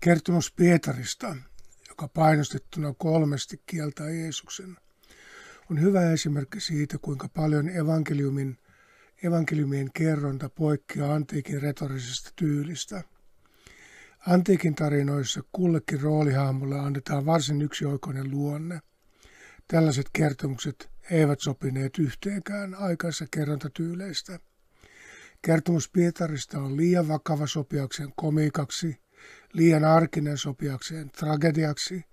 Kertomus Pietarista, joka painostettuna kolmesti kieltää Jeesuksen, on hyvä esimerkki siitä, kuinka paljon evankeliumin, evankeliumien kerronta poikkeaa antiikin retorisesta tyylistä. Antiikin tarinoissa kullekin roolihahmolle annetaan varsin yksioikoinen luonne. Tällaiset kertomukset eivät sopineet yhteenkään aikaisessa kerrontatyyleistä. Kertomus Pietarista on liian vakava sopiakseen komikaksi, liian arkinen sopiakseen tragediaksi,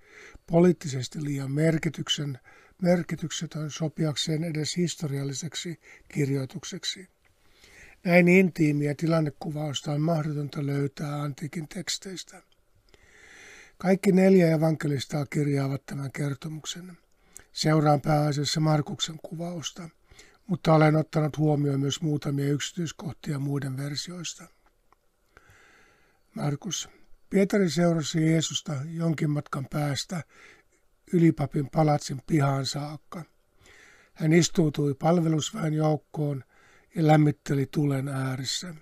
poliittisesti liian merkityksen, merkityksetön sopiakseen edes historialliseksi kirjoitukseksi. Näin intiimiä tilannekuvausta on mahdotonta löytää antiikin teksteistä. Kaikki neljä evankelistaa kirjaavat tämän kertomuksen. Seuraan pääasiassa Markuksen kuvausta, mutta olen ottanut huomioon myös muutamia yksityiskohtia muiden versioista. Markus. Pietari seurasi Jeesusta jonkin matkan päästä ylipapin palatsin pihaan saakka. Hän istuutui palvelusväen joukkoon ja lämmitteli tulen ääressä.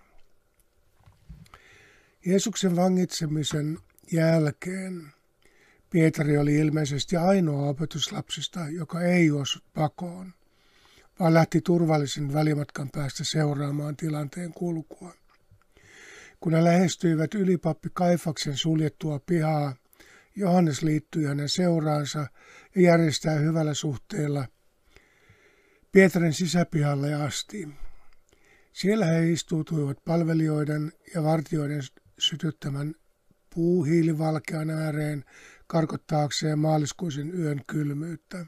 Jeesuksen vangitsemisen jälkeen Pietari oli ilmeisesti ainoa opetuslapsista, joka ei juossut pakoon, vaan lähti turvallisen välimatkan päästä seuraamaan tilanteen kulkua. Kun he lähestyivät ylipappi Kaifaksen suljettua pihaa, Johannes liittyi hänen seuraansa ja järjestää hyvällä suhteella Pietarin sisäpihalle asti. Siellä he istuutuivat palvelijoiden ja vartijoiden sytyttämän puuhiilivalkean ääreen karkottaakseen maaliskuisen yön kylmyyttä.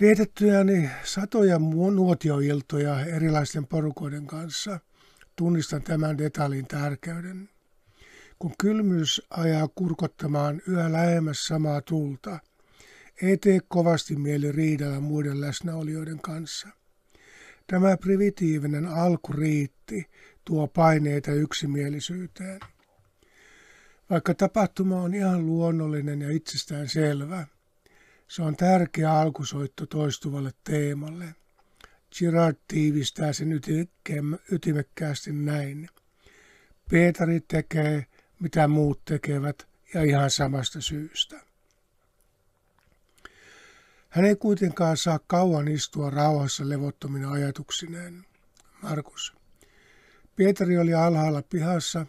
Vietettyäni satoja nuotioiltoja erilaisten porukoiden kanssa tunnistan tämän detaljin tärkeyden. Kun kylmyys ajaa kurkottamaan yhä lähemmäs samaa tulta, ei tee kovasti mieli riidellä muiden läsnäolijoiden kanssa. Tämä primitiivinen alkuriitti tuo paineita yksimielisyyteen. Vaikka tapahtuma on ihan luonnollinen ja itsestään selvä, se on tärkeä alkusoitto toistuvalle teemalle. Girard tiivistää sen ytimekkäästi näin. Peetari tekee, mitä muut tekevät, ja ihan samasta syystä. Hän ei kuitenkaan saa kauan istua rauhassa levottomina ajatuksineen. Markus. Pietari oli alhaalla pihassa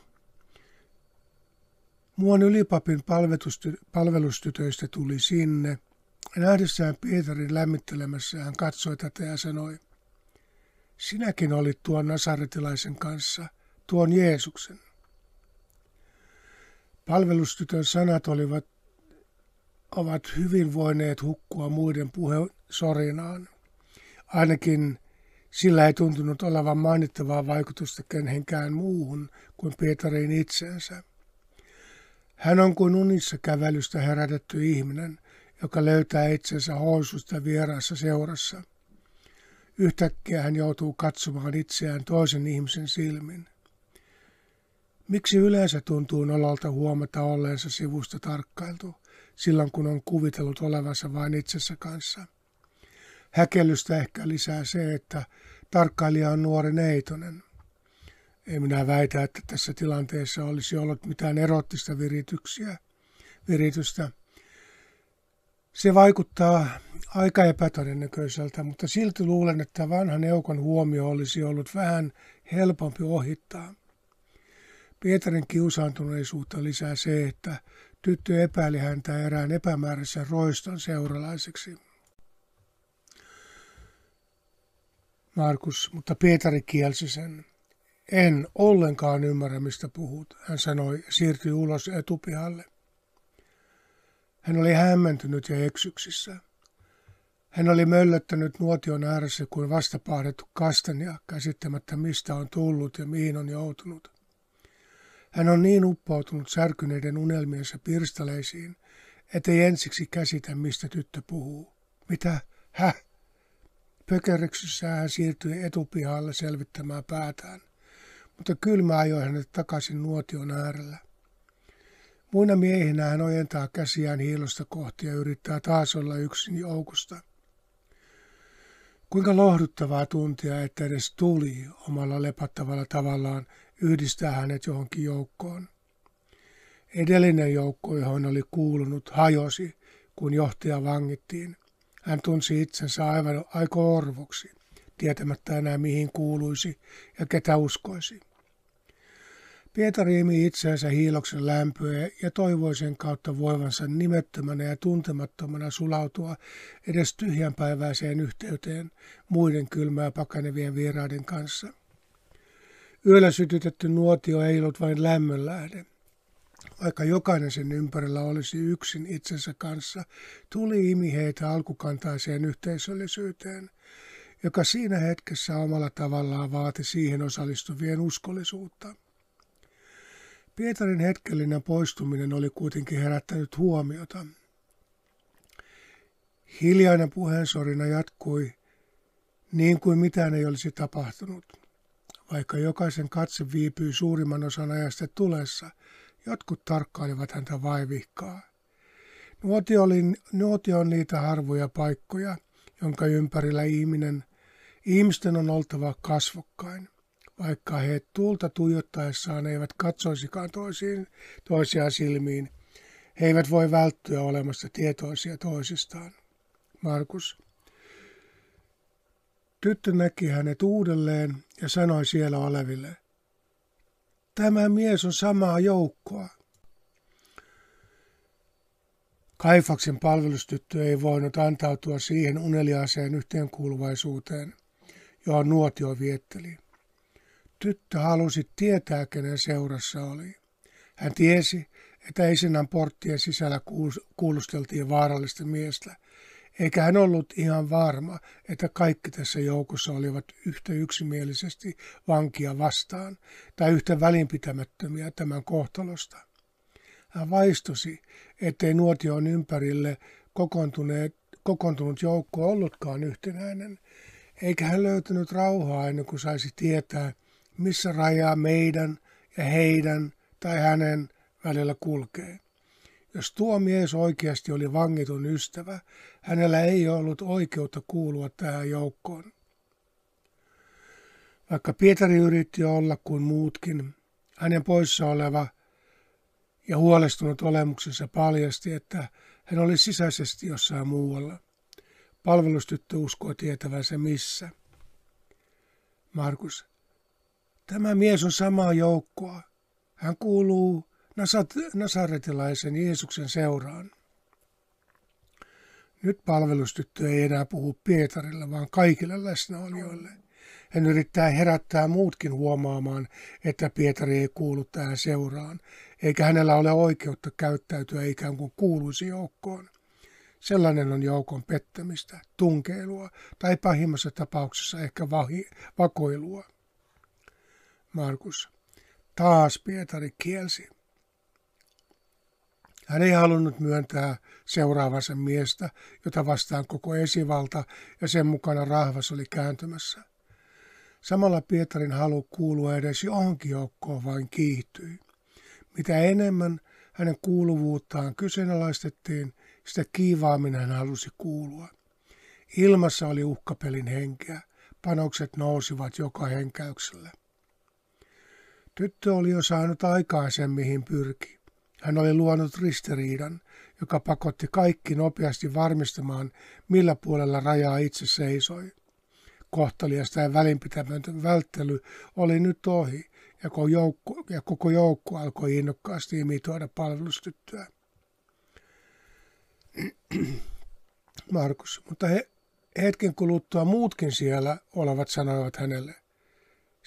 Muun ylipapin palvelustytöistä tuli sinne. Nähdessään Pietarin lämmittelemässä hän katsoi tätä ja sanoi, sinäkin olit tuon nasaretilaisen kanssa, tuon Jeesuksen. Palvelustytön sanat olivat, ovat hyvin voineet hukkua muiden puhe sorinaan. Ainakin sillä ei tuntunut olevan mainittavaa vaikutusta kenenkään muuhun kuin Pietariin itsensä. Hän on kuin unissa kävelystä herätetty ihminen, joka löytää itsensä housusta vieraassa seurassa. Yhtäkkiä hän joutuu katsomaan itseään toisen ihmisen silmin. Miksi yleensä tuntuu nololta huomata olleensa sivusta tarkkailtu, silloin kun on kuvitellut olevansa vain itsensä kanssa? Häkellystä ehkä lisää se, että tarkkailija on nuori neitonen. Ei minä väitä, että tässä tilanteessa olisi ollut mitään erottista virityksiä, viritystä. Se vaikuttaa aika epätodennäköiseltä, mutta silti luulen, että vanhan eukon huomio olisi ollut vähän helpompi ohittaa. Pietarin kiusaantuneisuutta lisää se, että tyttö epäili häntä erään epämääräisen roiston seuralaiseksi. Markus, mutta Pietari kielsi sen. En ollenkaan ymmärrä, mistä puhut, hän sanoi ja siirtyi ulos etupihalle. Hän oli hämmentynyt ja eksyksissä. Hän oli möllöttänyt nuotion ääressä kuin vastapahdettu kastania, käsittämättä mistä on tullut ja mihin on joutunut. Hän on niin uppoutunut särkyneiden unelmiensa pirstaleisiin, ettei ensiksi käsitä, mistä tyttö puhuu. Mitä? Häh? Pökerryksyssä hän siirtyi etupihalle selvittämään päätään mutta kylmä ajoi hänet takaisin nuotion äärellä. Muina miehinä hän ojentaa käsiään hiilosta kohti ja yrittää taas olla yksin joukosta. Kuinka lohduttavaa tuntia, että edes tuli omalla lepattavalla tavallaan yhdistää hänet johonkin joukkoon. Edellinen joukko, johon oli kuulunut, hajosi, kun johtaja vangittiin. Hän tunsi itsensä aivan aika orvoksi, tietämättä enää mihin kuuluisi ja ketä uskoisi. Pietari imi itseensä hiiloksen lämpöä ja toivoi sen kautta voivansa nimettömänä ja tuntemattomana sulautua edes tyhjänpäiväiseen yhteyteen muiden kylmää pakanevien vieraiden kanssa. Yöllä sytytetty nuotio ei ollut vain lämmönlähde. Vaikka jokainen sen ympärillä olisi yksin itsensä kanssa, tuli imi heitä alkukantaiseen yhteisöllisyyteen, joka siinä hetkessä omalla tavallaan vaati siihen osallistuvien uskollisuutta. Pietarin hetkellinen poistuminen oli kuitenkin herättänyt huomiota. Hiljainen puheensorina jatkui niin kuin mitään ei olisi tapahtunut. Vaikka jokaisen katse viipyi suurimman osan ajasta tulessa, jotkut tarkkailivat häntä vaivihkaa. Nuotio, oli, nuotio on niitä harvoja paikkoja, jonka ympärillä ihminen, ihmisten on oltava kasvokkain vaikka he tuulta tuijottaessaan eivät katsoisikaan toisiin, toisiaan silmiin, he eivät voi välttyä olemasta tietoisia toisistaan. Markus. Tyttö näki hänet uudelleen ja sanoi siellä oleville, tämä mies on samaa joukkoa. Kaifaksen palvelustyttö ei voinut antautua siihen uneliaaseen yhteenkuuluvaisuuteen, johon nuotio vietteli. Tyttö halusi tietää, kenen seurassa oli. Hän tiesi, että Esinän porttien sisällä kuulusteltiin vaarallista miestä, eikä hän ollut ihan varma, että kaikki tässä joukossa olivat yhtä yksimielisesti vankia vastaan tai yhtä välinpitämättömiä tämän kohtalosta. Hän vaistosi, ettei nuotion ympärille kokoontunut joukko ollutkaan yhtenäinen, eikä hän löytänyt rauhaa ennen kuin saisi tietää, missä rajaa meidän ja heidän tai hänen välillä kulkee. Jos tuo mies oikeasti oli vangitun ystävä, hänellä ei ollut oikeutta kuulua tähän joukkoon. Vaikka Pietari yritti olla kuin muutkin, hänen poissa oleva ja huolestunut olemuksensa paljasti, että hän oli sisäisesti jossain muualla. Palvelustyttö uskoi tietävänsä missä. Markus Tämä mies on samaa joukkoa. Hän kuuluu nasaretilaisen Jeesuksen seuraan. Nyt palvelustyttö ei enää puhu Pietarille, vaan kaikille läsnäolijoille. Hän yrittää herättää muutkin huomaamaan, että Pietari ei kuulu tähän seuraan, eikä hänellä ole oikeutta käyttäytyä ikään kuin kuuluisi joukkoon. Sellainen on joukon pettämistä, tunkeilua tai pahimmassa tapauksessa ehkä vahi, vakoilua. Markus. Taas Pietari kielsi. Hän ei halunnut myöntää seuraavansa miestä, jota vastaan koko esivalta ja sen mukana rahvas oli kääntymässä. Samalla Pietarin halu kuulua edes johonkin joukkoon vain kiihtyi. Mitä enemmän hänen kuuluvuuttaan kyseenalaistettiin, sitä kiivaammin hän halusi kuulua. Ilmassa oli uhkapelin henkeä, panokset nousivat joka henkäyksellä. Tyttö oli jo saanut aikaan mihin pyrki. Hän oli luonut ristiriidan, joka pakotti kaikki nopeasti varmistamaan, millä puolella rajaa itse seisoi. Kohtaliasta ja välinpitämätön välttely oli nyt ohi, ja koko joukko, ja koko joukko alkoi innokkaasti imitoida palvelustyttöä. Markus, mutta he, hetken kuluttua muutkin siellä olevat sanoivat hänelle –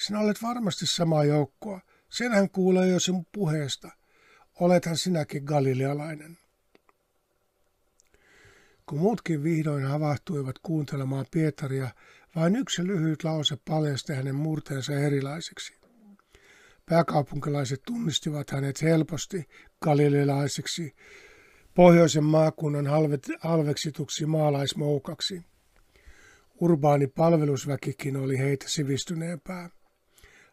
sinä olet varmasti samaa joukkoa. Sen hän kuulee jo sinun puheesta. Olethan sinäkin galilealainen. Kun muutkin vihdoin havahtuivat kuuntelemaan Pietaria, vain yksi lyhyt lause paljasti hänen murteensa erilaiseksi. Pääkaupunkilaiset tunnistivat hänet helposti galilealaiseksi, pohjoisen maakunnan halveksituksi maalaismoukaksi. Urbaani palvelusväkikin oli heitä sivistyneempää.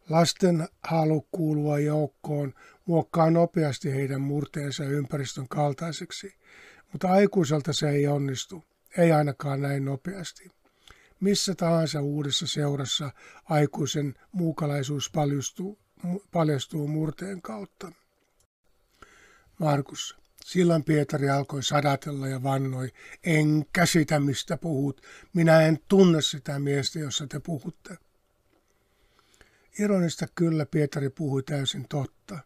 Lasten halu kuulua joukkoon muokkaa nopeasti heidän murteensa ympäristön kaltaiseksi, mutta aikuiselta se ei onnistu, ei ainakaan näin nopeasti. Missä tahansa uudessa seurassa aikuisen muukalaisuus paljastuu, paljastuu murteen kautta. Markus. Silloin Pietari alkoi sadatella ja vannoi, en käsitä mistä puhut, minä en tunne sitä miestä, jossa te puhutte. Ironista kyllä Pietari puhui täysin totta.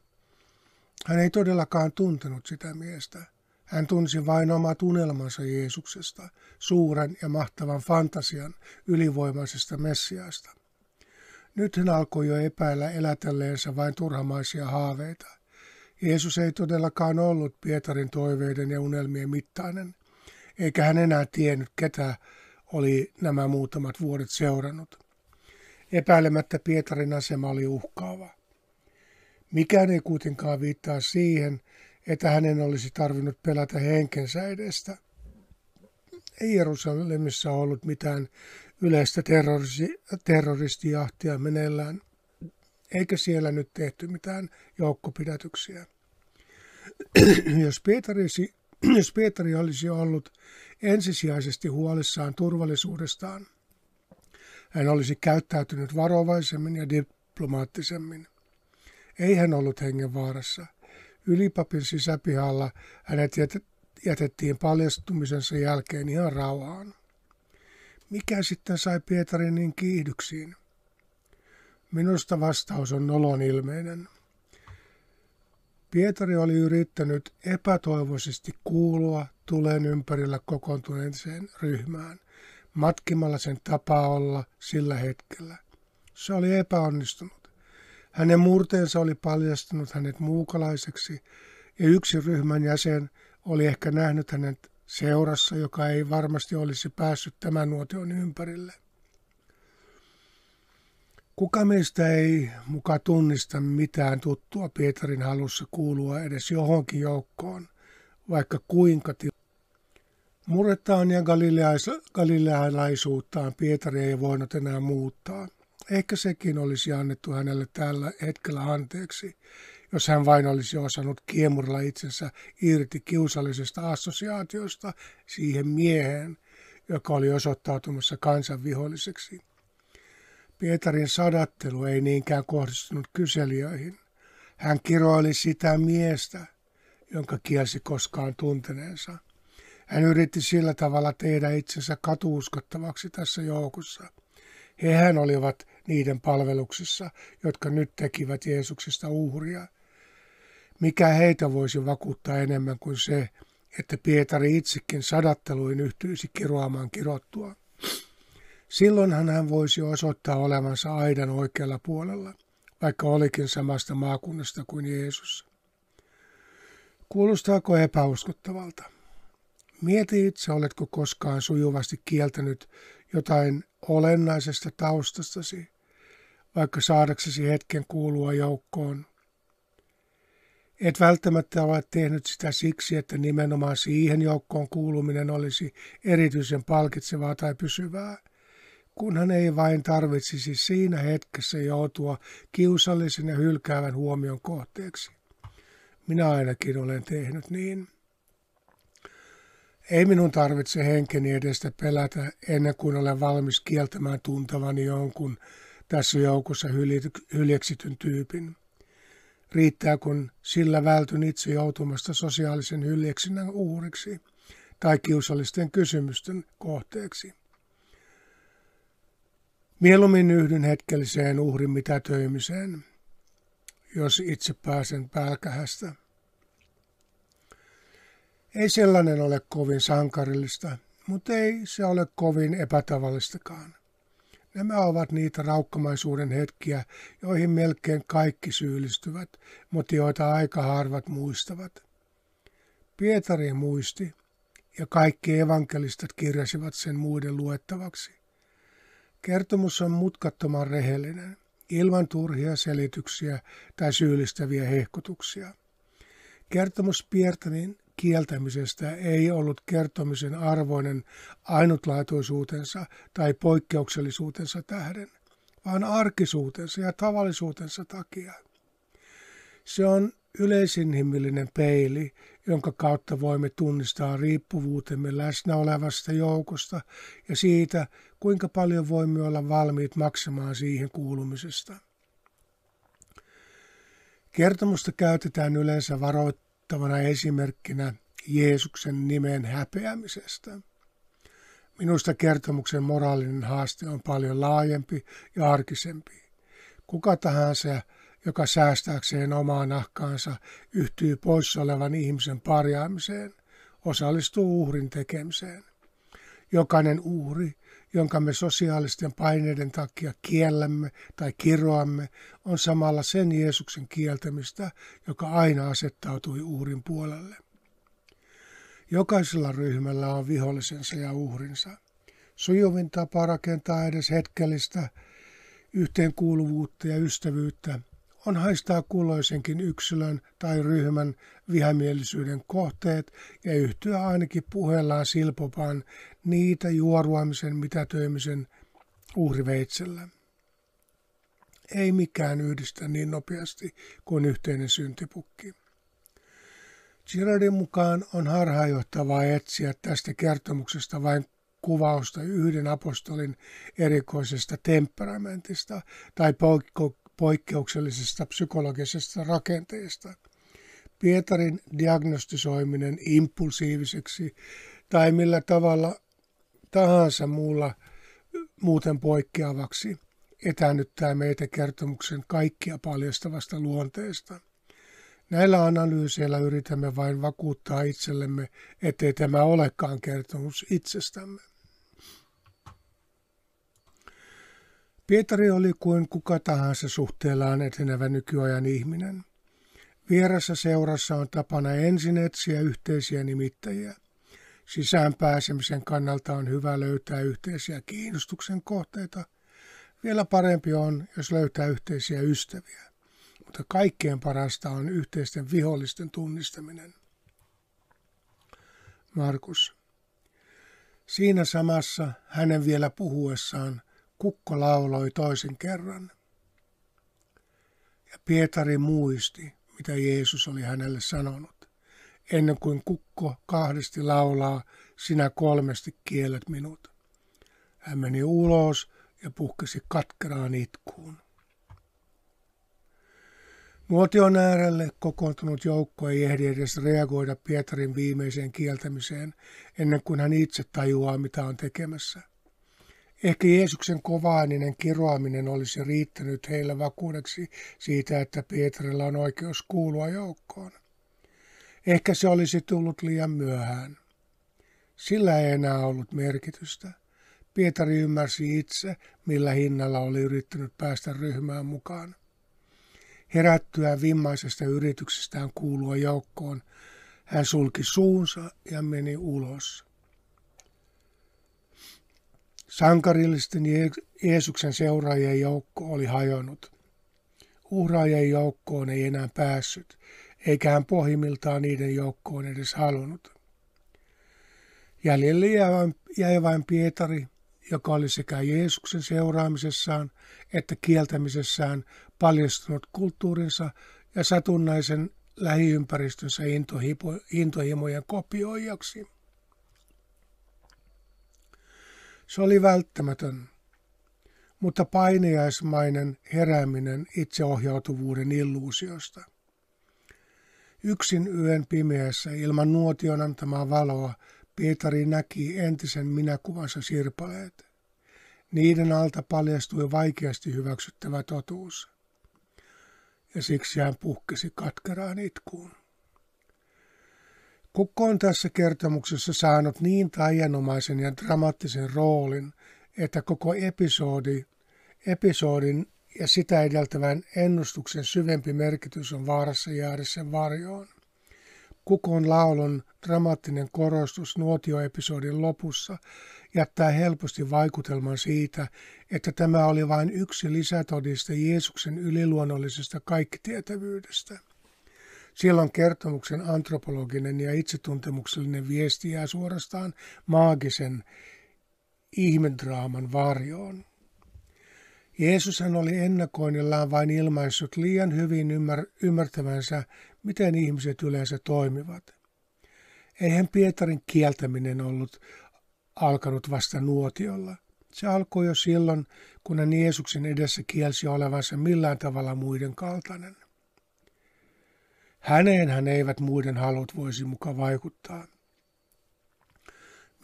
Hän ei todellakaan tuntenut sitä miestä. Hän tunsi vain omat unelmansa Jeesuksesta, suuren ja mahtavan fantasian ylivoimaisesta Messiaasta. Nyt hän alkoi jo epäillä elätelleensä vain turhamaisia haaveita. Jeesus ei todellakaan ollut Pietarin toiveiden ja unelmien mittainen, eikä hän enää tiennyt, ketä oli nämä muutamat vuodet seurannut. Epäilemättä Pietarin asema oli uhkaava. Mikään ei kuitenkaan viittaa siihen, että hänen olisi tarvinnut pelätä henkensä edestä. Ei Jerusalemissa ollut mitään yleistä terroristi, terroristijahtia meneillään, eikä siellä nyt tehty mitään joukkopidätyksiä. jos, Pietari, jos Pietari olisi ollut ensisijaisesti huolissaan turvallisuudestaan, hän olisi käyttäytynyt varovaisemmin ja diplomaattisemmin. Ei hän ollut hengenvaarassa. Ylipapin sisäpihalla hänet jätettiin paljastumisensa jälkeen ihan rauhaan. Mikä sitten sai Pietarin niin kiihdyksiin? Minusta vastaus on nolon ilmeinen. Pietari oli yrittänyt epätoivoisesti kuulua tulen ympärillä kokoontuneeseen ryhmään, matkimalla sen tapaa olla sillä hetkellä. Se oli epäonnistunut. Hänen murteensa oli paljastunut hänet muukalaiseksi, ja yksi ryhmän jäsen oli ehkä nähnyt hänet seurassa, joka ei varmasti olisi päässyt tämän nuotion ympärille. Kuka meistä ei muka tunnista mitään tuttua Pietarin halussa kuulua edes johonkin joukkoon, vaikka kuinka Murrettaan ja galilealaisuuttaan Pietari ei voinut enää muuttaa. Ehkä sekin olisi annettu hänelle tällä hetkellä anteeksi, jos hän vain olisi osannut kiemurilla itsensä irti kiusallisesta assosiaatiosta siihen mieheen, joka oli osoittautumassa kansan viholliseksi. Pietarin sadattelu ei niinkään kohdistunut kyselijöihin. Hän kiroili sitä miestä, jonka kielsi koskaan tunteneensa. Hän yritti sillä tavalla tehdä itsensä katuuskottavaksi tässä joukossa. Hehän olivat niiden palveluksissa, jotka nyt tekivät Jeesuksesta uhria. Mikä heitä voisi vakuuttaa enemmän kuin se, että Pietari itsekin sadatteluin yhtyisi kiroamaan kirottua. Silloinhan hän voisi osoittaa olevansa aidan oikealla puolella, vaikka olikin samasta maakunnasta kuin Jeesus. Kuulostaako epäuskottavalta? Mieti itse, oletko koskaan sujuvasti kieltänyt jotain olennaisesta taustastasi, vaikka saadaksesi hetken kuulua joukkoon. Et välttämättä ole tehnyt sitä siksi, että nimenomaan siihen joukkoon kuuluminen olisi erityisen palkitsevaa tai pysyvää – kunhan ei vain tarvitsisi siinä hetkessä joutua kiusallisen ja hylkäävän huomion kohteeksi. Minä ainakin olen tehnyt niin. Ei minun tarvitse henkeni edestä pelätä ennen kuin olen valmis kieltämään tuntavani jonkun tässä joukossa hyljeksityn tyypin. Riittää, kun sillä vältyn itse joutumasta sosiaalisen hyljeksinnän uhriksi tai kiusallisten kysymysten kohteeksi. Mieluummin yhdyn hetkelliseen uhrin mitätöimiseen, jos itse pääsen pälkähästä. Ei sellainen ole kovin sankarillista, mutta ei se ole kovin epätavallistakaan. Nämä ovat niitä raukkamaisuuden hetkiä, joihin melkein kaikki syyllistyvät, mutta joita aika harvat muistavat. Pietari muisti, ja kaikki evankelistat kirjasivat sen muiden luettavaksi. Kertomus on mutkattoman rehellinen, ilman turhia selityksiä tai syyllistäviä hehkutuksia. Kertomus Piertanin kieltämisestä ei ollut kertomisen arvoinen ainutlaatuisuutensa tai poikkeuksellisuutensa tähden, vaan arkisuutensa ja tavallisuutensa takia. Se on yleisinhimillinen peili, jonka kautta voimme tunnistaa riippuvuutemme läsnä olevasta joukosta ja siitä, kuinka paljon voimme olla valmiit maksamaan siihen kuulumisesta. Kertomusta käytetään yleensä varoittavana esimerkkinä Jeesuksen nimen häpeämisestä. Minusta kertomuksen moraalinen haaste on paljon laajempi ja arkisempi. Kuka tahansa, joka säästääkseen omaa nahkaansa yhtyy poissa olevan ihmisen parjaamiseen, osallistuu uhrin tekemiseen. Jokainen uhri, jonka me sosiaalisten paineiden takia kiellämme tai kiroamme, on samalla sen Jeesuksen kieltämistä, joka aina asettautui uhrin puolelle. Jokaisella ryhmällä on vihollisensa ja uhrinsa. Sujuvin tapa rakentaa edes hetkellistä yhteenkuuluvuutta ja ystävyyttä on haistaa kulloisenkin yksilön tai ryhmän vihamielisyyden kohteet ja yhtyä ainakin puheellaan silpopaan niitä juoruamisen mitätöimisen uhriveitsellä. Ei mikään yhdistä niin nopeasti kuin yhteinen syntipukki. Girardin mukaan on harhaanjohtavaa etsiä tästä kertomuksesta vain kuvausta yhden apostolin erikoisesta temperamentista tai poikkeuksellisesta psykologisesta rakenteesta. Pietarin diagnostisoiminen impulsiiviseksi tai millä tavalla tahansa muulla muuten poikkeavaksi etänyttää meitä kertomuksen kaikkia paljastavasta luonteesta – Näillä analyyseillä yritämme vain vakuuttaa itsellemme, ettei tämä olekaan kertomus itsestämme. Pietari oli kuin kuka tahansa suhteellaan etenevä nykyajan ihminen. Vierassa seurassa on tapana ensin etsiä yhteisiä nimittäjiä. Sisään pääsemisen kannalta on hyvä löytää yhteisiä kiinnostuksen kohteita. Vielä parempi on, jos löytää yhteisiä ystäviä mutta kaikkein parasta on yhteisten vihollisten tunnistaminen. Markus. Siinä samassa hänen vielä puhuessaan kukko lauloi toisen kerran. Ja Pietari muisti, mitä Jeesus oli hänelle sanonut. Ennen kuin kukko kahdesti laulaa, sinä kolmesti kielet minut. Hän meni ulos ja puhkesi katkeraan itkuun. Nuotion äärelle kokoontunut joukko ei ehdi edes reagoida Pietarin viimeiseen kieltämiseen ennen kuin hän itse tajuaa, mitä on tekemässä. Ehkä Jeesuksen kovaaninen kiroaminen olisi riittänyt heille vakuudeksi siitä, että Pietarilla on oikeus kuulua joukkoon. Ehkä se olisi tullut liian myöhään. Sillä ei enää ollut merkitystä. Pietari ymmärsi itse, millä hinnalla oli yrittänyt päästä ryhmään mukaan. Herättyä vimmaisesta yrityksestään kuulua joukkoon, hän sulki suunsa ja meni ulos. Sankarillisten Jeesuksen seuraajien joukko oli hajonnut. Uhraajien joukkoon ei enää päässyt, eikä hän pohjimmiltaan niiden joukkoon edes halunnut. Jäljelle jäi vain Pietari, joka oli sekä Jeesuksen seuraamisessaan että kieltämisessään paljastunut kulttuurinsa ja satunnaisen lähiympäristönsä intohimojen kopioijaksi. Se oli välttämätön, mutta paineaismainen herääminen itseohjautuvuuden illuusiosta. Yksin yön pimeässä ilman nuotion antamaa valoa Pietari näki entisen minäkuvansa sirpaleet. Niiden alta paljastui vaikeasti hyväksyttävä totuus ja siksi hän puhkesi katkeraan itkuun. Kukko on tässä kertomuksessa saanut niin taianomaisen ja dramaattisen roolin, että koko episodi, episodin ja sitä edeltävän ennustuksen syvempi merkitys on vaarassa jäädä sen varjoon. Kukon laulun dramaattinen korostus nuotioepisodin lopussa jättää helposti vaikutelman siitä, että tämä oli vain yksi lisätodiste Jeesuksen yliluonnollisesta kaikkitietävyydestä. Silloin kertomuksen antropologinen ja itsetuntemuksellinen viesti jää suorastaan maagisen ihmedraaman varjoon. Jeesushan oli ennakoinnillaan vain ilmaissut liian hyvin ymmär- ymmärtävänsä, miten ihmiset yleensä toimivat. Eihän Pietarin kieltäminen ollut alkanut vasta nuotiolla. Se alkoi jo silloin, kun hän Jeesuksen edessä kielsi olevansa millään tavalla muiden kaltainen. Häneen hän eivät muiden halut voisi muka vaikuttaa.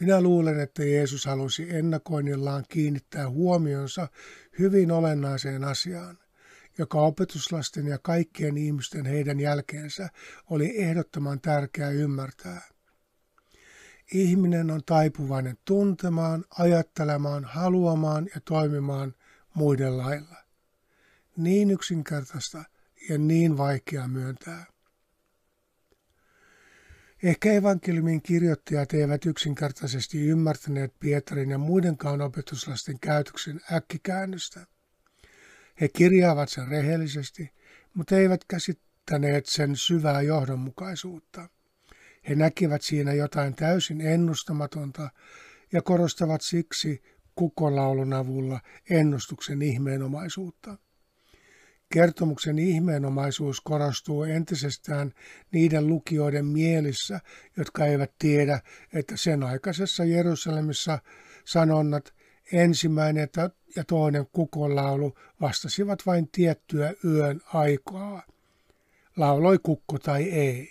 Minä luulen, että Jeesus halusi ennakoinnillaan kiinnittää huomionsa hyvin olennaiseen asiaan, joka opetuslasten ja kaikkien ihmisten heidän jälkeensä oli ehdottoman tärkeää ymmärtää. Ihminen on taipuvainen tuntemaan, ajattelemaan, haluamaan ja toimimaan muiden lailla. Niin yksinkertaista ja niin vaikea myöntää. Ehkä evankeliumin kirjoittajat eivät yksinkertaisesti ymmärtäneet Pietarin ja muidenkaan opetuslasten käytöksen äkkikäännöstä. He kirjaavat sen rehellisesti, mutta eivät käsittäneet sen syvää johdonmukaisuutta. He näkivät siinä jotain täysin ennustamatonta ja korostavat siksi kukolaulun avulla ennustuksen ihmeenomaisuutta. Kertomuksen ihmeenomaisuus korostuu entisestään niiden lukijoiden mielissä, jotka eivät tiedä, että sen aikaisessa Jerusalemissa sanonnat ensimmäinen ja toinen kukonlaulu vastasivat vain tiettyä yön aikaa. Lauloi kukko tai ei.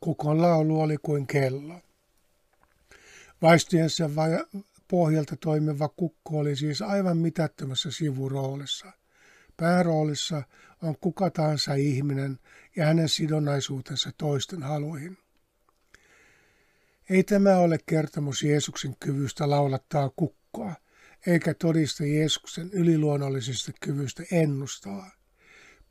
Kukon laulu oli kuin kello. Vaistojensa pohjalta toimiva kukko oli siis aivan mitättömässä sivuroolissa. Pääroolissa on kuka tahansa ihminen ja hänen sidonnaisuutensa toisten haluihin. Ei tämä ole kertomus Jeesuksen kyvystä laulattaa kukkoa, eikä todista Jeesuksen yliluonnollisesta kyvystä ennustaa.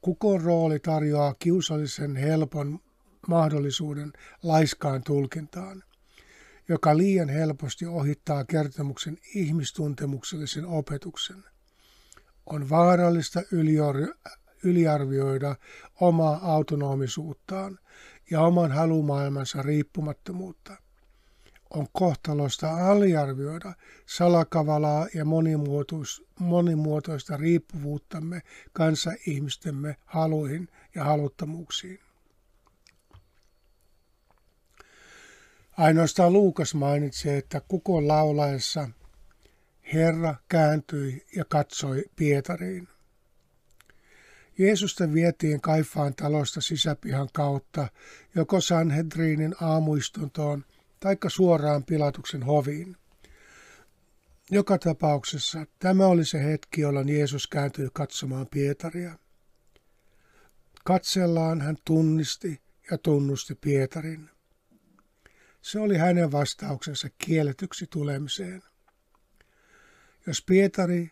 Kukon rooli tarjoaa kiusallisen helpon mahdollisuuden laiskaan tulkintaan, joka liian helposti ohittaa kertomuksen ihmistuntemuksellisen opetuksen – on vaarallista yliarvioida omaa autonomisuuttaan ja oman halumaailmansa riippumattomuutta. On kohtalosta aliarvioida salakavalaa ja monimuotoista riippuvuuttamme kanssa ihmistemme haluihin ja haluttomuuksiin. Ainoastaan Luukas mainitsee, että kukon laulaessa Herra kääntyi ja katsoi Pietariin. Jeesusta vietiin Kaifaan talosta sisäpihan kautta joko Sanhedriinin aamuistuntoon taikka suoraan Pilatuksen hoviin. Joka tapauksessa tämä oli se hetki, jolloin Jeesus kääntyi katsomaan Pietaria. Katsellaan hän tunnisti ja tunnusti Pietarin. Se oli hänen vastauksensa kielletyksi tulemiseen. Jos Pietari,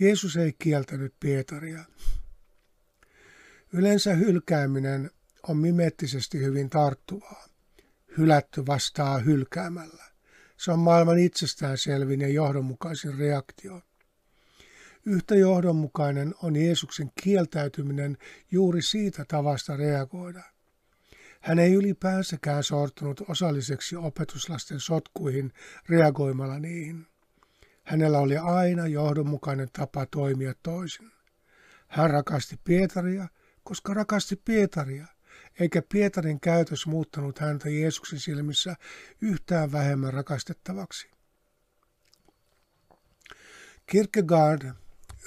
Jeesus ei kieltänyt Pietaria. Yleensä hylkääminen on mimettisesti hyvin tarttuvaa. Hylätty vastaa hylkäämällä. Se on maailman itsestäänselvin ja johdonmukaisin reaktio. Yhtä johdonmukainen on Jeesuksen kieltäytyminen juuri siitä tavasta reagoida. Hän ei ylipäänsäkään sortunut osalliseksi opetuslasten sotkuihin reagoimalla niihin. Hänellä oli aina johdonmukainen tapa toimia toisin. Hän rakasti Pietaria, koska rakasti Pietaria, eikä Pietarin käytös muuttanut häntä Jeesuksen silmissä yhtään vähemmän rakastettavaksi. Kierkegaard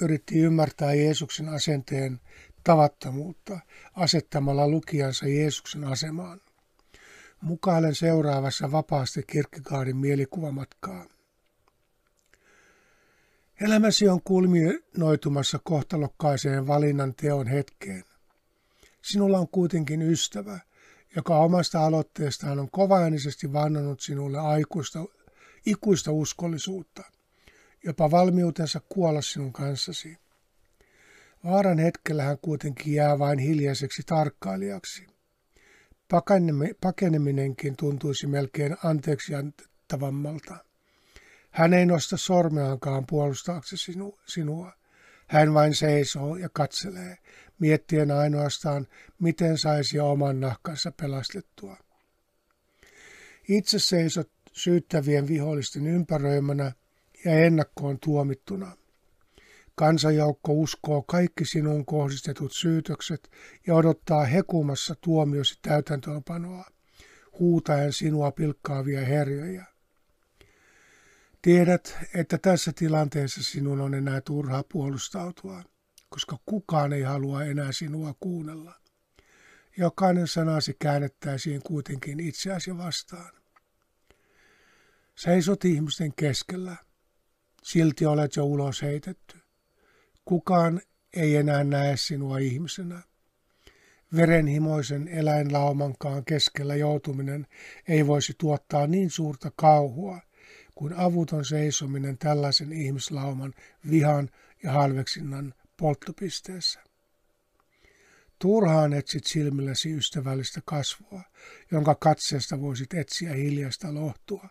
yritti ymmärtää Jeesuksen asenteen tavattomuutta asettamalla lukijansa Jeesuksen asemaan. Mukailen seuraavassa vapaasti Kierkegaardin mielikuvamatkaa. Elämäsi on kulminoitumassa kohtalokkaiseen valinnan teon hetkeen. Sinulla on kuitenkin ystävä, joka omasta aloitteestaan on kovaäänisesti vannonut sinulle aikuista, ikuista uskollisuutta, jopa valmiutensa kuolla sinun kanssasi. Vaaran hetkellä hän kuitenkin jää vain hiljaiseksi tarkkailijaksi. Pakeneminenkin tuntuisi melkein anteeksi anteeksiantavammalta. Hän ei nosta sormeankaan puolustaaksesi sinua. Hän vain seisoo ja katselee, miettien ainoastaan, miten saisi oman nahkansa pelastettua. Itse seisot syyttävien vihollisten ympäröimänä ja ennakkoon tuomittuna. Kansanjoukko uskoo kaikki sinun kohdistetut syytökset ja odottaa hekumassa tuomiosi täytäntöönpanoa, huutaen sinua pilkkaavia herjoja. Tiedät, että tässä tilanteessa sinun on enää turhaa puolustautua, koska kukaan ei halua enää sinua kuunnella. jokainen sanasi käännettäisiin kuitenkin itseäsi vastaan. Seisot ihmisten keskellä, silti olet jo ulos heitetty. Kukaan ei enää näe sinua ihmisenä. Verenhimoisen eläinlaumankaan keskellä joutuminen ei voisi tuottaa niin suurta kauhua kuin avuton seisominen tällaisen ihmislauman vihan ja halveksinnan polttopisteessä. Turhaan etsit silmilläsi ystävällistä kasvua, jonka katseesta voisit etsiä hiljaista lohtua.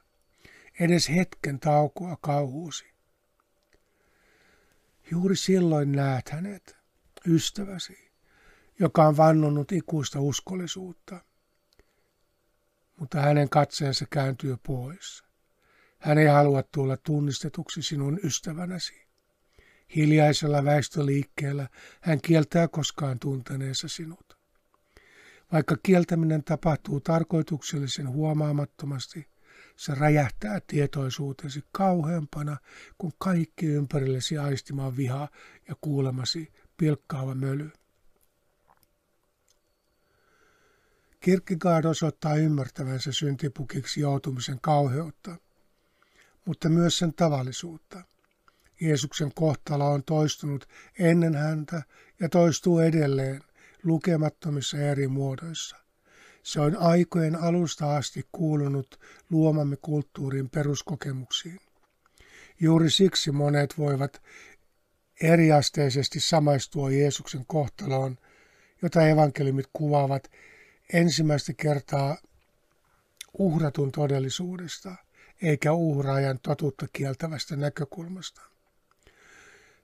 Edes hetken taukoa kauhuusi. Juuri silloin näet hänet, ystäväsi, joka on vannonut ikuista uskollisuutta. Mutta hänen katseensa kääntyy pois. Hän ei halua tulla tunnistetuksi sinun ystävänäsi. Hiljaisella väistöliikkeellä hän kieltää koskaan tunteneensa sinut. Vaikka kieltäminen tapahtuu tarkoituksellisen huomaamattomasti, se räjähtää tietoisuutesi kauheampana kuin kaikki ympärillesi aistimaan viha ja kuulemasi pilkkaava möly. Kierkegaard osoittaa ymmärtävänsä syntipukiksi joutumisen kauheutta, mutta myös sen tavallisuutta – Jeesuksen kohtalo on toistunut ennen häntä ja toistuu edelleen lukemattomissa eri muodoissa. Se on aikojen alusta asti kuulunut luomamme kulttuurin peruskokemuksiin. Juuri siksi monet voivat eriasteisesti samaistua Jeesuksen kohtaloon, jota evankeliumit kuvaavat ensimmäistä kertaa uhratun todellisuudesta, eikä uhraajan totuutta kieltävästä näkökulmasta.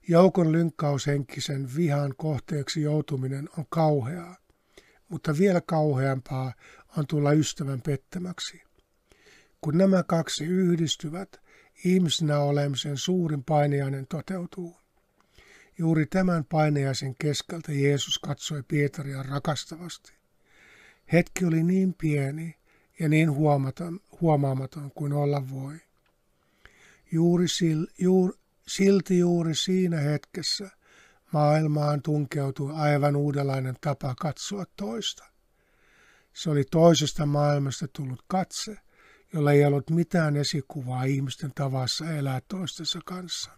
Joukon lynkkaushenkisen vihan kohteeksi joutuminen on kauheaa, mutta vielä kauheampaa on tulla ystävän pettämäksi. Kun nämä kaksi yhdistyvät, ihmisenä olemisen suurin painajainen toteutuu. Juuri tämän painajaisen keskeltä Jeesus katsoi Pietaria rakastavasti. Hetki oli niin pieni ja niin huomaton, huomaamaton kuin olla voi. Juuri, sil, juur, Silti juuri siinä hetkessä maailmaan tunkeutui aivan uudenlainen tapa katsoa toista. Se oli toisesta maailmasta tullut katse, jolla ei ollut mitään esikuvaa ihmisten tavassa elää toistensa kanssa.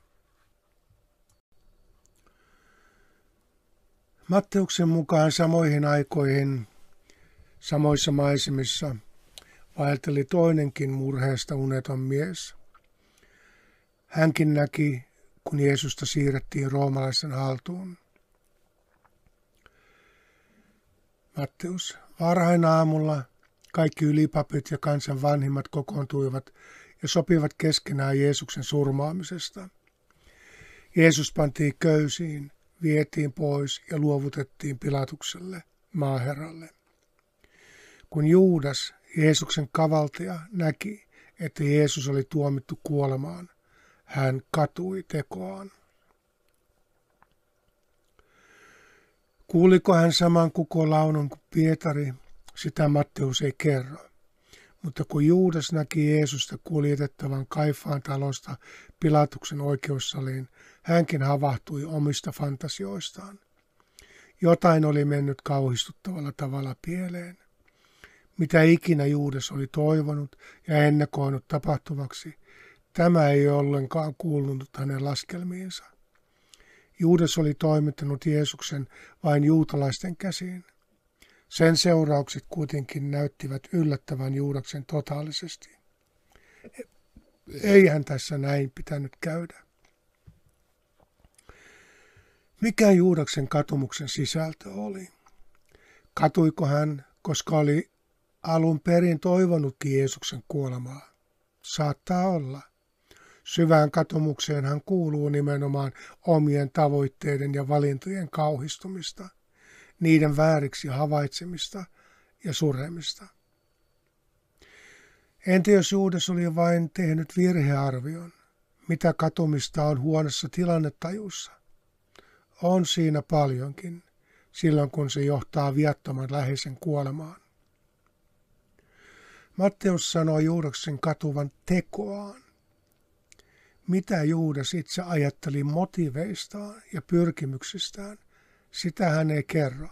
Matteuksen mukaan samoihin aikoihin, samoissa maisemissa, vaelteli toinenkin murheesta uneton mies – Hänkin näki, kun Jeesusta siirrettiin roomalaisen haltuun. Matteus. Varhain aamulla kaikki ylipapit ja kansan vanhimmat kokoontuivat ja sopivat keskenään Jeesuksen surmaamisesta. Jeesus pantiin köysiin, vietiin pois ja luovutettiin Pilatukselle, maaherralle. Kun Juudas, Jeesuksen kavaltaja, näki, että Jeesus oli tuomittu kuolemaan, hän katui tekoaan. Kuuliko hän saman kukolaulun kuin Pietari, sitä Matteus ei kerro. Mutta kun Juudas näki Jeesusta kuljetettavan Kaifaan talosta Pilatuksen oikeussaliin, hänkin havahtui omista fantasioistaan. Jotain oli mennyt kauhistuttavalla tavalla pieleen. Mitä ikinä Juudas oli toivonut ja ennakoinut tapahtuvaksi, Tämä ei ollenkaan kuulunut hänen laskelmiinsa. Juudas oli toimittanut Jeesuksen vain juutalaisten käsiin. Sen seuraukset kuitenkin näyttivät yllättävän Juudaksen totaalisesti. Eihän tässä näin pitänyt käydä. Mikä Juudaksen katumuksen sisältö oli? Katuiko hän, koska oli alun perin toivonutkin Jeesuksen kuolemaa? Saattaa olla – Syvään katumukseen hän kuuluu nimenomaan omien tavoitteiden ja valintojen kauhistumista, niiden vääriksi havaitsemista ja suremista. Entä jos Juudas oli vain tehnyt virhearvion? Mitä katumista on huonossa tilannetajussa? On siinä paljonkin, silloin kun se johtaa viattoman läheisen kuolemaan. Matteus sanoo Juudaksen katuvan tekoaan mitä Juudas itse ajatteli motiveistaan ja pyrkimyksistään, sitä hän ei kerro.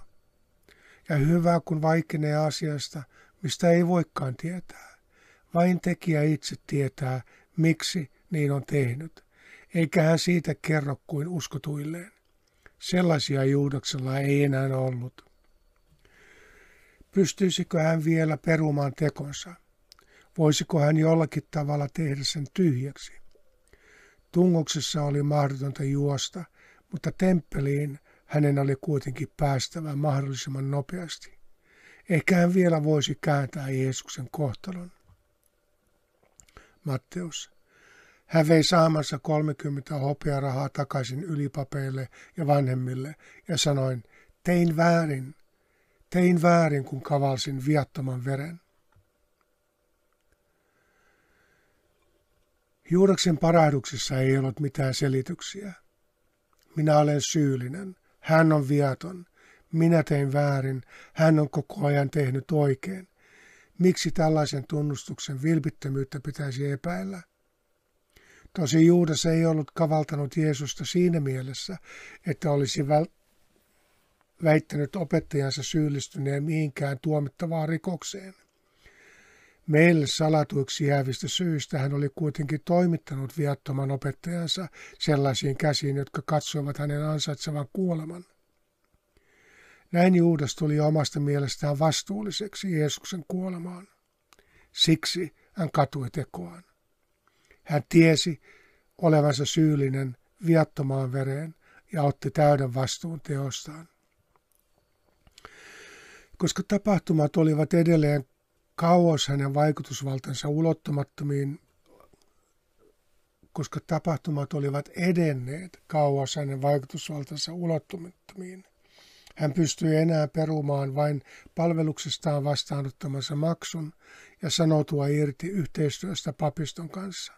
ja hyvä kun vaikenee asiasta, mistä ei voikaan tietää. Vain tekijä itse tietää, miksi niin on tehnyt, eikä hän siitä kerro kuin uskotuilleen. Sellaisia Juudaksella ei enää ollut. Pystyisikö hän vielä perumaan tekonsa? Voisiko hän jollakin tavalla tehdä sen tyhjäksi? Tungoksessa oli mahdotonta juosta, mutta temppeliin hänen oli kuitenkin päästävä mahdollisimman nopeasti. Ehkä hän vielä voisi kääntää Jeesuksen kohtalon. Matteus. Hän vei saamansa 30 hopearahaa takaisin ylipapeille ja vanhemmille ja sanoin, tein väärin, tein väärin, kun kavalsin viattoman veren. Juudaksen parahduksessa ei ollut mitään selityksiä. Minä olen syyllinen, hän on viaton, minä tein väärin, hän on koko ajan tehnyt oikein. Miksi tällaisen tunnustuksen vilpittömyyttä pitäisi epäillä? Tosi Juudas ei ollut kavaltanut Jeesusta siinä mielessä, että olisi väl- väittänyt opettajansa syyllistyneen mihinkään tuomittavaan rikokseen. Meille salatuiksi jäävistä syistä hän oli kuitenkin toimittanut viattoman opettajansa sellaisiin käsiin, jotka katsoivat hänen ansaitsevan kuoleman. Näin Juudas tuli omasta mielestään vastuulliseksi Jeesuksen kuolemaan. Siksi hän katui tekoaan. Hän tiesi olevansa syyllinen viattomaan vereen ja otti täyden vastuun teostaan. Koska tapahtumat olivat edelleen kauas hänen vaikutusvaltansa ulottumattomiin, koska tapahtumat olivat edenneet kauas hänen vaikutusvaltansa ulottumattomiin. Hän pystyi enää perumaan vain palveluksestaan vastaanottamansa maksun ja sanoutua irti yhteistyöstä papiston kanssa.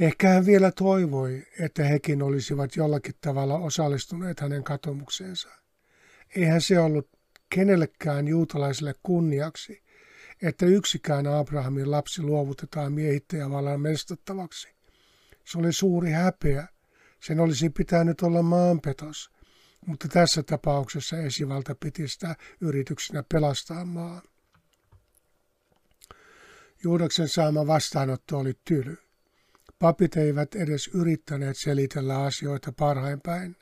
Ehkä hän vielä toivoi, että hekin olisivat jollakin tavalla osallistuneet hänen katomukseensa. Eihän se ollut kenellekään juutalaiselle kunniaksi, että yksikään Abrahamin lapsi luovutetaan miehittäjävallan mestattavaksi. Se oli suuri häpeä. Sen olisi pitänyt olla maanpetos, mutta tässä tapauksessa esivalta piti sitä yrityksenä pelastaa maa. Juudaksen saama vastaanotto oli tyly. Papit eivät edes yrittäneet selitellä asioita parhain päin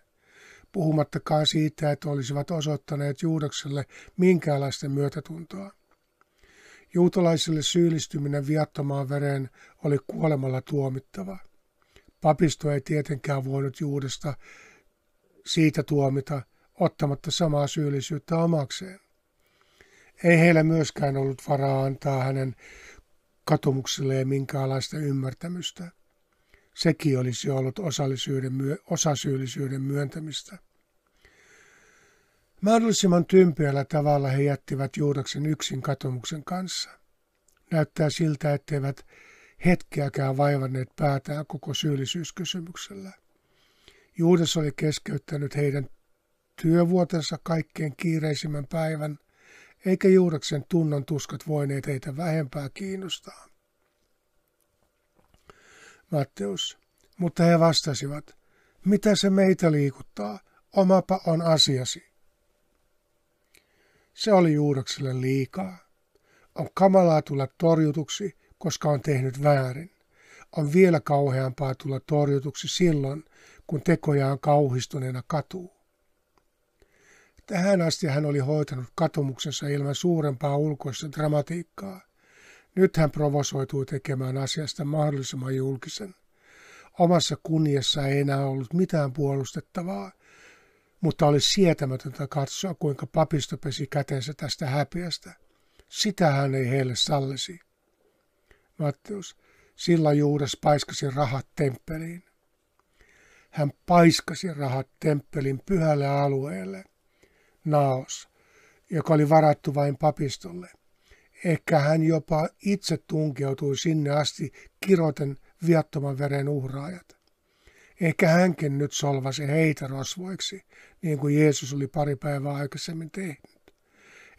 puhumattakaan siitä, että olisivat osoittaneet Juudakselle minkäänlaista myötätuntoa. Juutalaisille syyllistyminen viattomaan vereen oli kuolemalla tuomittava. Papisto ei tietenkään voinut Juudesta siitä tuomita ottamatta samaa syyllisyyttä omakseen. Ei heillä myöskään ollut varaa antaa hänen katumukselleen minkäänlaista ymmärtämystä. Sekin olisi ollut osallisuuden, osasyyllisyyden myöntämistä. Mahdollisimman tympeällä tavalla he jättivät Juudaksen yksin katumuksen kanssa. Näyttää siltä, etteivät hetkeäkään vaivanneet päätään koko syyllisyyskysymyksellä. Juudas oli keskeyttänyt heidän työvuotensa kaikkein kiireisimmän päivän, eikä Juudaksen tunnon tuskat voineet heitä vähempää kiinnostaa. Matteus, mutta he vastasivat, mitä se meitä liikuttaa, omapa on asiasi. Se oli Juudakselle liikaa. On kamalaa tulla torjutuksi, koska on tehnyt väärin. On vielä kauheampaa tulla torjutuksi silloin, kun tekojaan kauhistuneena katuu. Tähän asti hän oli hoitanut katumuksensa ilman suurempaa ulkoista dramatiikkaa. Nyt hän provosoitui tekemään asiasta mahdollisimman julkisen. Omassa kunniassa ei enää ollut mitään puolustettavaa, mutta oli sietämätöntä katsoa, kuinka papisto pesi kätensä tästä häpeästä. Sitä hän ei heille sallisi. Matteus, sillä Juudas paiskasi rahat temppeliin. Hän paiskasi rahat temppelin pyhälle alueelle, Naos, joka oli varattu vain papistolle. Ehkä hän jopa itse tunkeutui sinne asti kiroten viattoman veren uhraajat. Ehkä hänkin nyt solvasi heitä rosvoiksi, niin kuin Jeesus oli pari päivää aikaisemmin tehnyt.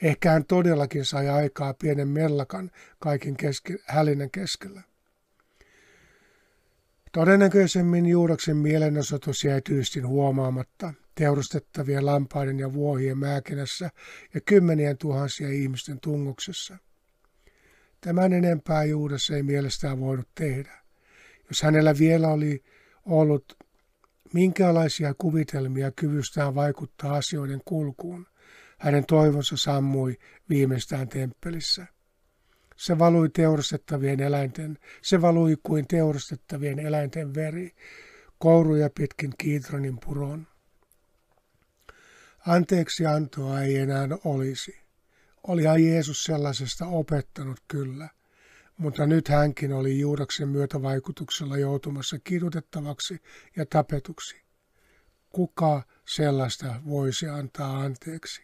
Ehkä hän todellakin sai aikaa pienen mellakan kaiken keske, hälinän keskellä. Todennäköisemmin Juudaksen mielenosoitus jäi tyystin huomaamatta, teurastettavien lampaiden ja vuohien määkenässä ja kymmenien tuhansien ihmisten tungoksessa. Tämän enempää Juudas ei mielestään voinut tehdä. Jos hänellä vielä oli ollut minkälaisia kuvitelmia kyvystään vaikuttaa asioiden kulkuun, hänen toivonsa sammui viimeistään temppelissä. Se valui teurastettavien eläinten, se valui kuin teurastettavien eläinten veri, kouruja pitkin Kiitronin puron. Anteeksi antoa ei enää olisi. Olihan Jeesus sellaisesta opettanut kyllä, mutta nyt hänkin oli Juudaksen myötävaikutuksella joutumassa kidutettavaksi ja tapetuksi. Kuka sellaista voisi antaa anteeksi?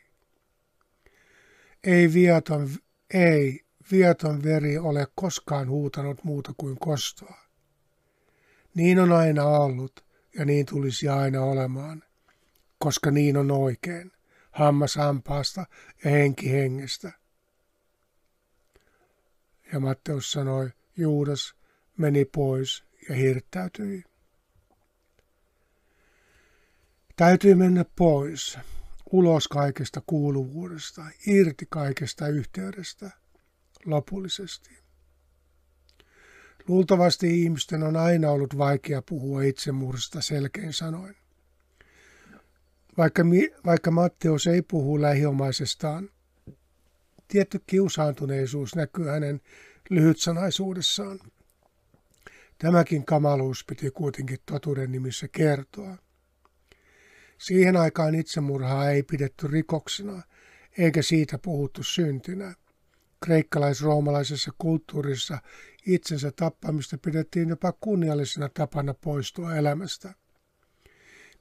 Ei viaton, ei viaton veri ole koskaan huutanut muuta kuin kostoa. Niin on aina ollut ja niin tulisi aina olemaan, koska niin on oikein, hammas hampaasta ja henki hengestä. Ja Matteus sanoi, Juudas meni pois ja hirttäytyi. Täytyy mennä pois, ulos kaikesta kuuluvuudesta, irti kaikesta yhteydestä, lopullisesti. Luultavasti ihmisten on aina ollut vaikea puhua itsemurhasta selkein sanoin. Vaikka, vaikka Matteus ei puhu lähiomaisestaan, tietty kiusaantuneisuus näkyy hänen lyhytsanaisuudessaan. Tämäkin kamaluus piti kuitenkin totuuden nimissä kertoa. Siihen aikaan itsemurhaa ei pidetty rikoksena, eikä siitä puhuttu syntinä. Kreikkalais-roomalaisessa kulttuurissa itsensä tappamista pidettiin jopa kunniallisena tapana poistua elämästä.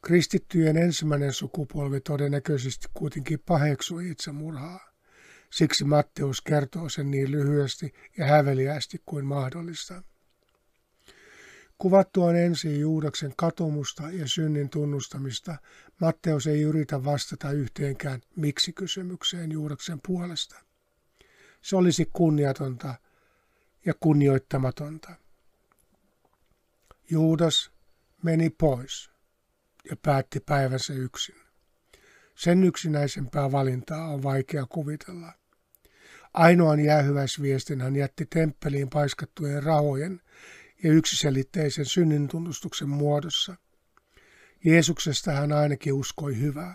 Kristittyjen ensimmäinen sukupolvi todennäköisesti kuitenkin paheksui itsemurhaa. Siksi Matteus kertoo sen niin lyhyesti ja häveliästi kuin mahdollista. Kuvattuaan ensin Juudaksen katumusta ja synnin tunnustamista, Matteus ei yritä vastata yhteenkään miksi-kysymykseen Juudaksen puolesta. Se olisi kunniatonta ja kunnioittamatonta. Juudas meni pois ja päätti päivänsä yksin. Sen yksinäisempää valintaa on vaikea kuvitella. Ainoan jäähyväisviestin hän jätti temppeliin paiskattujen rahojen ja yksiselitteisen synnintunnustuksen muodossa. Jeesuksesta hän ainakin uskoi hyvää.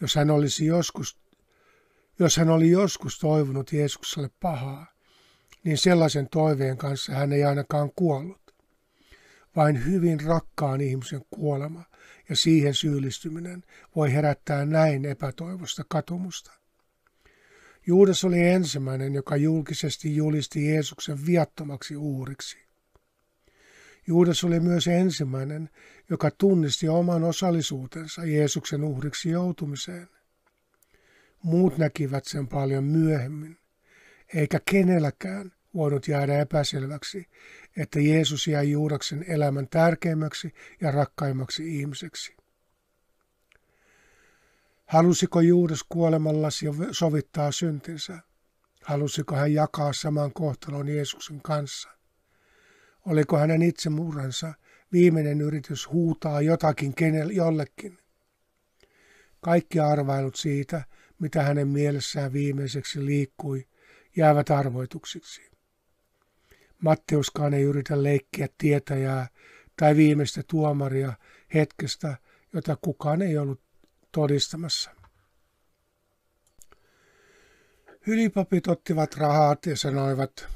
Jos hän, olisi joskus, jos hän oli joskus toivonut Jeesukselle pahaa, niin sellaisen toiveen kanssa hän ei ainakaan kuollut. Vain hyvin rakkaan ihmisen kuolema ja siihen syyllistyminen voi herättää näin epätoivosta katumusta. Juudas oli ensimmäinen, joka julkisesti julisti Jeesuksen viattomaksi uhriksi. Juudas oli myös ensimmäinen, joka tunnisti oman osallisuutensa Jeesuksen uhriksi joutumiseen. Muut näkivät sen paljon myöhemmin, eikä kenelläkään voinut jäädä epäselväksi, että Jeesus jäi Juudaksen elämän tärkeimmäksi ja rakkaimmaksi ihmiseksi. Halusiko Juudas kuolemallasi sovittaa syntinsä? Halusiko hän jakaa saman kohtalon Jeesuksen kanssa? Oliko hänen itsemurhansa viimeinen yritys huutaa jotakin kenel, jollekin? Kaikki arvailut siitä, mitä hänen mielessään viimeiseksi liikkui, jäävät arvoituksiksi. Matteuskaan ei yritä leikkiä tietäjää tai viimeistä tuomaria hetkestä, jota kukaan ei ollut todistamassa. Ylipapit ottivat rahat ja sanoivat,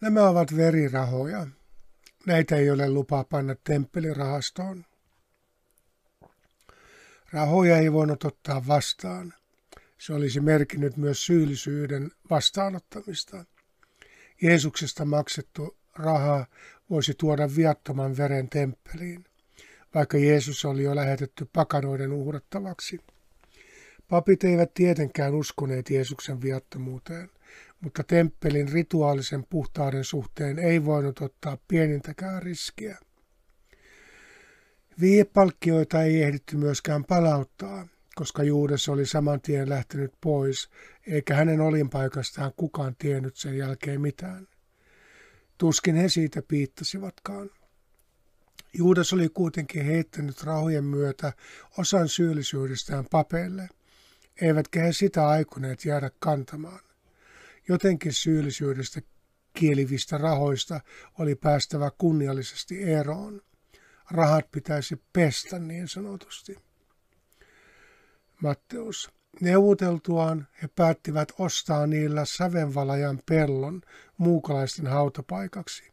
nämä ovat verirahoja. Näitä ei ole lupa panna temppelirahastoon. Rahoja ei voinut ottaa vastaan. Se olisi merkinnyt myös syyllisyyden vastaanottamista. Jeesuksesta maksettu raha voisi tuoda viattoman veren temppeliin vaikka Jeesus oli jo lähetetty pakanoiden uhrattavaksi. Papit eivät tietenkään uskoneet Jeesuksen viattomuuteen, mutta temppelin rituaalisen puhtauden suhteen ei voinut ottaa pienintäkään riskiä. Viepalkkioita ei ehditty myöskään palauttaa, koska Juudas oli saman tien lähtenyt pois, eikä hänen olinpaikastaan kukaan tiennyt sen jälkeen mitään. Tuskin he siitä piittasivatkaan. Juudas oli kuitenkin heittänyt rahojen myötä osan syyllisyydestään papeille, eivätkä he sitä aikoneet jäädä kantamaan. Jotenkin syyllisyydestä kielivistä rahoista oli päästävä kunniallisesti eroon. Rahat pitäisi pestä niin sanotusti. Matteus. Neuvoteltuaan he päättivät ostaa niillä Savenvalajan pellon muukalaisten hautapaikaksi.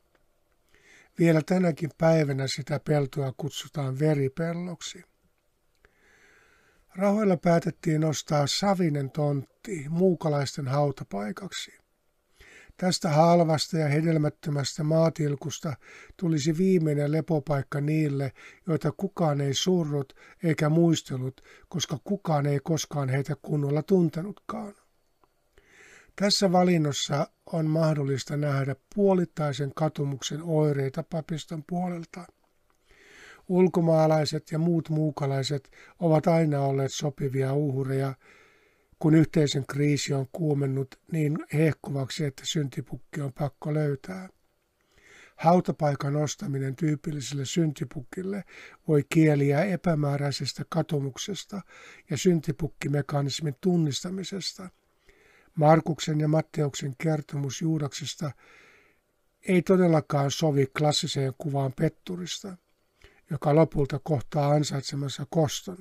Vielä tänäkin päivänä sitä peltoa kutsutaan veripelloksi. Rahoilla päätettiin ostaa Savinen tontti muukalaisten hautapaikaksi. Tästä halvasta ja hedelmättömästä maatilkusta tulisi viimeinen lepopaikka niille, joita kukaan ei surrut eikä muistellut, koska kukaan ei koskaan heitä kunnolla tuntenutkaan. Tässä valinnossa on mahdollista nähdä puolittaisen katumuksen oireita papiston puolelta. Ulkomaalaiset ja muut muukalaiset ovat aina olleet sopivia uhreja, kun yhteisön kriisi on kuumennut niin hehkuvaksi, että syntipukki on pakko löytää. Hautapaikan ostaminen tyypilliselle syntipukille voi kieliä epämääräisestä katumuksesta ja syntipukkimekanismin tunnistamisesta – Markuksen ja Matteuksen kertomus Juudaksesta ei todellakaan sovi klassiseen kuvaan petturista, joka lopulta kohtaa ansaitsemansa koston.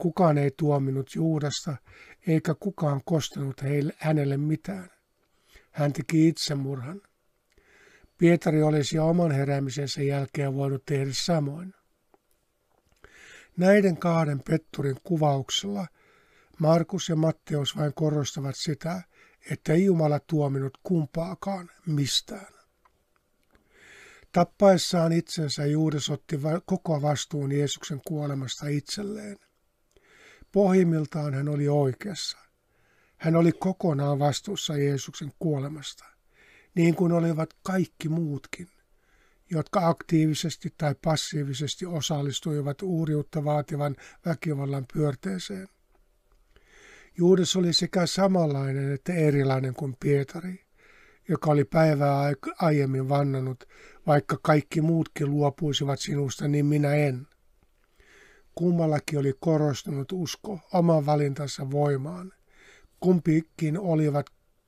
Kukaan ei tuominut Juudasta, eikä kukaan kostanut heille, hänelle mitään. Hän teki itsemurhan. Pietari olisi oman heräämisensä jälkeen voinut tehdä samoin. Näiden kahden petturin kuvauksella – Markus ja Matteus vain korostavat sitä, että ei Jumala tuominut kumpaakaan mistään. Tappaessaan itsensä Juudas otti koko vastuun Jeesuksen kuolemasta itselleen. Pohjimmiltaan hän oli oikeassa. Hän oli kokonaan vastuussa Jeesuksen kuolemasta, niin kuin olivat kaikki muutkin, jotka aktiivisesti tai passiivisesti osallistuivat uuriutta vaativan väkivallan pyörteeseen. Juudas oli sekä samanlainen että erilainen kuin Pietari, joka oli päivää aiemmin vannannut, vaikka kaikki muutkin luopuisivat sinusta, niin minä en. Kummallakin oli korostunut usko oman valintansa voimaan. Kumpikin olivat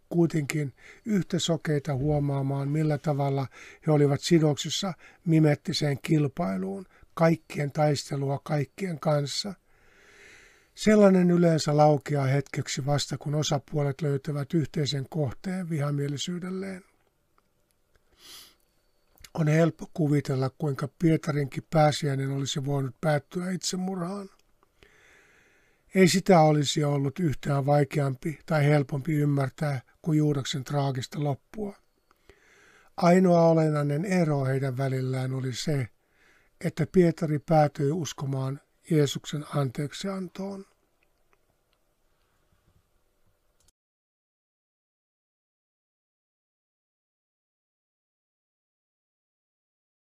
kuitenkin yhtä sokeita huomaamaan, millä tavalla he olivat sidoksissa mimettiseen kilpailuun, kaikkien taistelua kaikkien kanssa, Sellainen yleensä laukeaa hetkeksi vasta, kun osapuolet löytävät yhteisen kohteen vihamielisyydelleen. On helppo kuvitella, kuinka Pietarinkin pääsiäinen olisi voinut päättyä itsemurhaan. Ei sitä olisi ollut yhtään vaikeampi tai helpompi ymmärtää kuin Juudaksen traagista loppua. Ainoa olennainen ero heidän välillään oli se, että Pietari päätyi uskomaan Jeesuksen anteeksiantoon.